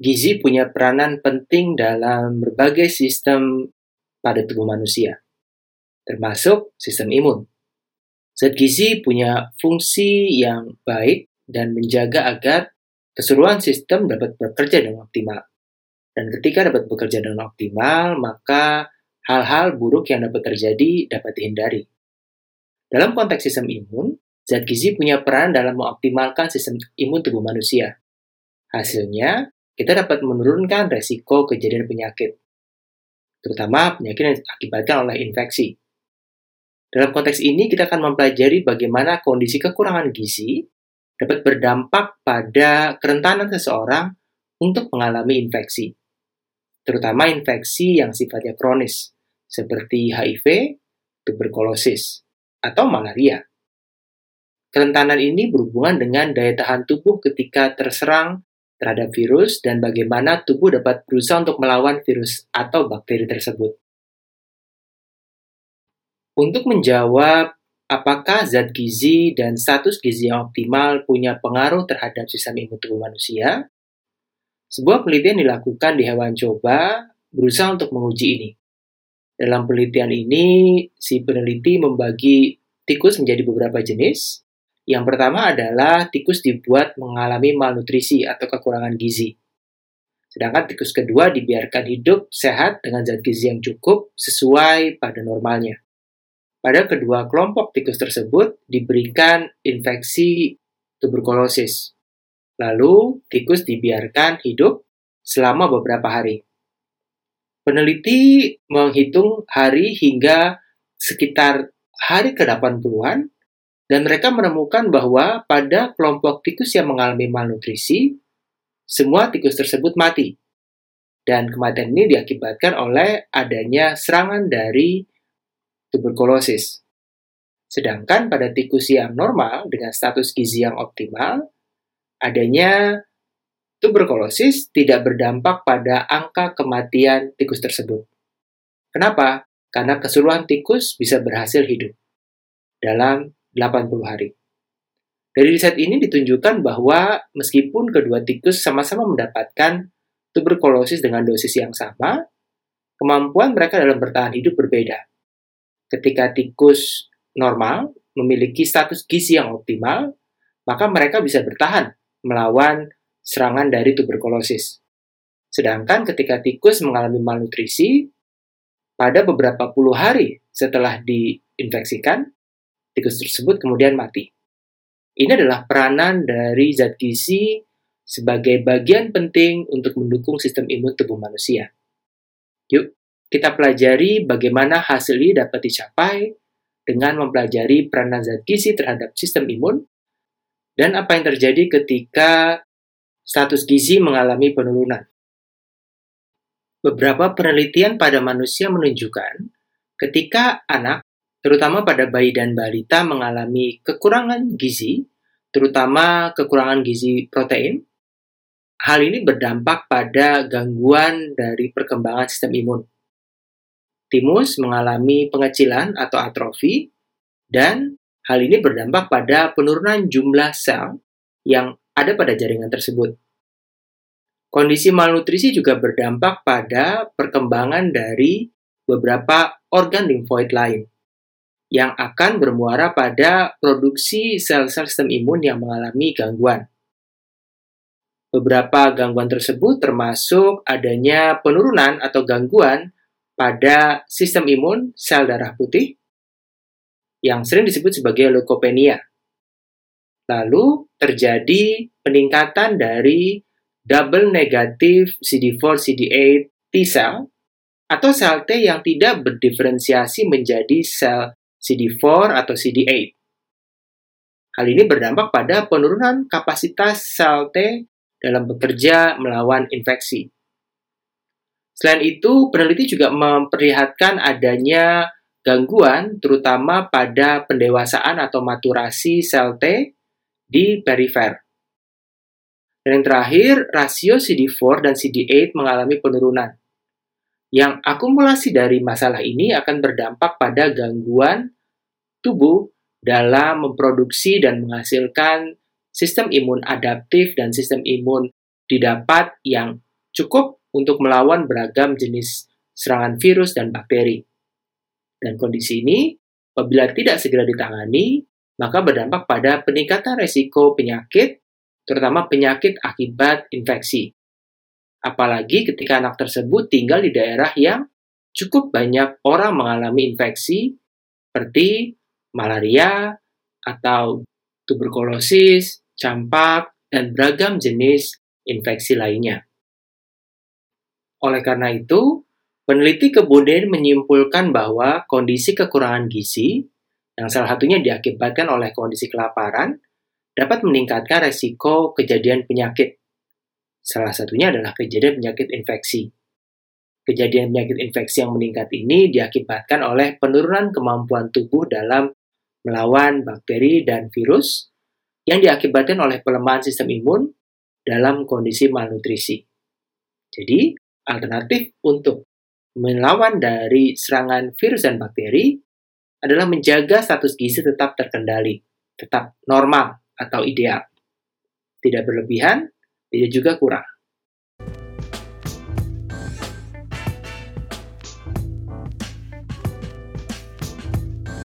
gizi punya peranan penting dalam berbagai sistem pada tubuh manusia, termasuk sistem imun. Zat gizi punya fungsi yang baik dan menjaga agar keseluruhan sistem dapat bekerja dengan optimal. Dan ketika dapat bekerja dengan optimal, maka hal-hal buruk yang dapat terjadi dapat dihindari. Dalam konteks sistem imun, zat gizi punya peran dalam mengoptimalkan sistem imun tubuh manusia. Hasilnya, kita dapat menurunkan resiko kejadian penyakit, terutama penyakit yang diakibatkan oleh infeksi. Dalam konteks ini, kita akan mempelajari bagaimana kondisi kekurangan gizi dapat berdampak pada kerentanan seseorang untuk mengalami infeksi, terutama infeksi yang sifatnya kronis, seperti HIV, tuberkulosis, atau malaria. Kerentanan ini berhubungan dengan daya tahan tubuh ketika terserang terhadap virus dan bagaimana tubuh dapat berusaha untuk melawan virus atau bakteri tersebut. Untuk menjawab apakah zat gizi dan status gizi yang optimal punya pengaruh terhadap sistem imun tubuh manusia, sebuah penelitian dilakukan di hewan coba berusaha untuk menguji ini. Dalam penelitian ini, si peneliti membagi tikus menjadi beberapa jenis, yang pertama adalah tikus dibuat mengalami malnutrisi atau kekurangan gizi. Sedangkan tikus kedua dibiarkan hidup sehat dengan zat gizi yang cukup sesuai pada normalnya. Pada kedua kelompok tikus tersebut diberikan infeksi tuberkulosis. Lalu tikus dibiarkan hidup selama beberapa hari. Peneliti menghitung hari hingga sekitar hari ke-80-an dan mereka menemukan bahwa pada kelompok tikus yang mengalami malnutrisi, semua tikus tersebut mati. Dan kematian ini diakibatkan oleh adanya serangan dari tuberkulosis. Sedangkan pada tikus yang normal dengan status gizi yang optimal, adanya tuberkulosis tidak berdampak pada angka kematian tikus tersebut. Kenapa? Karena keseluruhan tikus bisa berhasil hidup dalam 80 hari. Dari riset ini ditunjukkan bahwa meskipun kedua tikus sama-sama mendapatkan tuberkulosis dengan dosis yang sama, kemampuan mereka dalam bertahan hidup berbeda. Ketika tikus normal memiliki status gizi yang optimal, maka mereka bisa bertahan melawan serangan dari tuberkulosis. Sedangkan ketika tikus mengalami malnutrisi, pada beberapa puluh hari setelah diinfeksikan, tikus tersebut kemudian mati. Ini adalah peranan dari zat gizi sebagai bagian penting untuk mendukung sistem imun tubuh manusia. Yuk, kita pelajari bagaimana hasil ini dapat dicapai dengan mempelajari peranan zat gizi terhadap sistem imun dan apa yang terjadi ketika status gizi mengalami penurunan. Beberapa penelitian pada manusia menunjukkan ketika anak terutama pada bayi dan balita mengalami kekurangan gizi, terutama kekurangan gizi protein. Hal ini berdampak pada gangguan dari perkembangan sistem imun. Timus mengalami pengecilan atau atrofi, dan hal ini berdampak pada penurunan jumlah sel yang ada pada jaringan tersebut. Kondisi malnutrisi juga berdampak pada perkembangan dari beberapa organ limfoid lain yang akan bermuara pada produksi sel-sel sistem imun yang mengalami gangguan. Beberapa gangguan tersebut termasuk adanya penurunan atau gangguan pada sistem imun sel darah putih yang sering disebut sebagai leukopenia. Lalu terjadi peningkatan dari double negatif CD4 CD8 T cell atau sel T yang tidak berdiferensiasi menjadi sel CD4 atau CD8. Hal ini berdampak pada penurunan kapasitas sel T dalam bekerja melawan infeksi. Selain itu, peneliti juga memperlihatkan adanya gangguan terutama pada pendewasaan atau maturasi sel T di perifer. Dan yang terakhir, rasio CD4 dan CD8 mengalami penurunan yang akumulasi dari masalah ini akan berdampak pada gangguan tubuh dalam memproduksi dan menghasilkan sistem imun adaptif dan sistem imun didapat yang cukup untuk melawan beragam jenis serangan virus dan bakteri. Dan kondisi ini, apabila tidak segera ditangani, maka berdampak pada peningkatan resiko penyakit, terutama penyakit akibat infeksi. Apalagi ketika anak tersebut tinggal di daerah yang cukup banyak orang mengalami infeksi seperti malaria atau tuberkulosis, campak, dan beragam jenis infeksi lainnya. Oleh karena itu, peneliti kemudian menyimpulkan bahwa kondisi kekurangan gizi, yang salah satunya diakibatkan oleh kondisi kelaparan, dapat meningkatkan resiko kejadian penyakit. Salah satunya adalah kejadian penyakit infeksi. Kejadian penyakit infeksi yang meningkat ini diakibatkan oleh penurunan kemampuan tubuh dalam melawan bakteri dan virus yang diakibatkan oleh pelemahan sistem imun dalam kondisi malnutrisi. Jadi, alternatif untuk melawan dari serangan virus dan bakteri adalah menjaga status gizi tetap terkendali, tetap normal atau ideal. Tidak berlebihan, tidak juga kurang.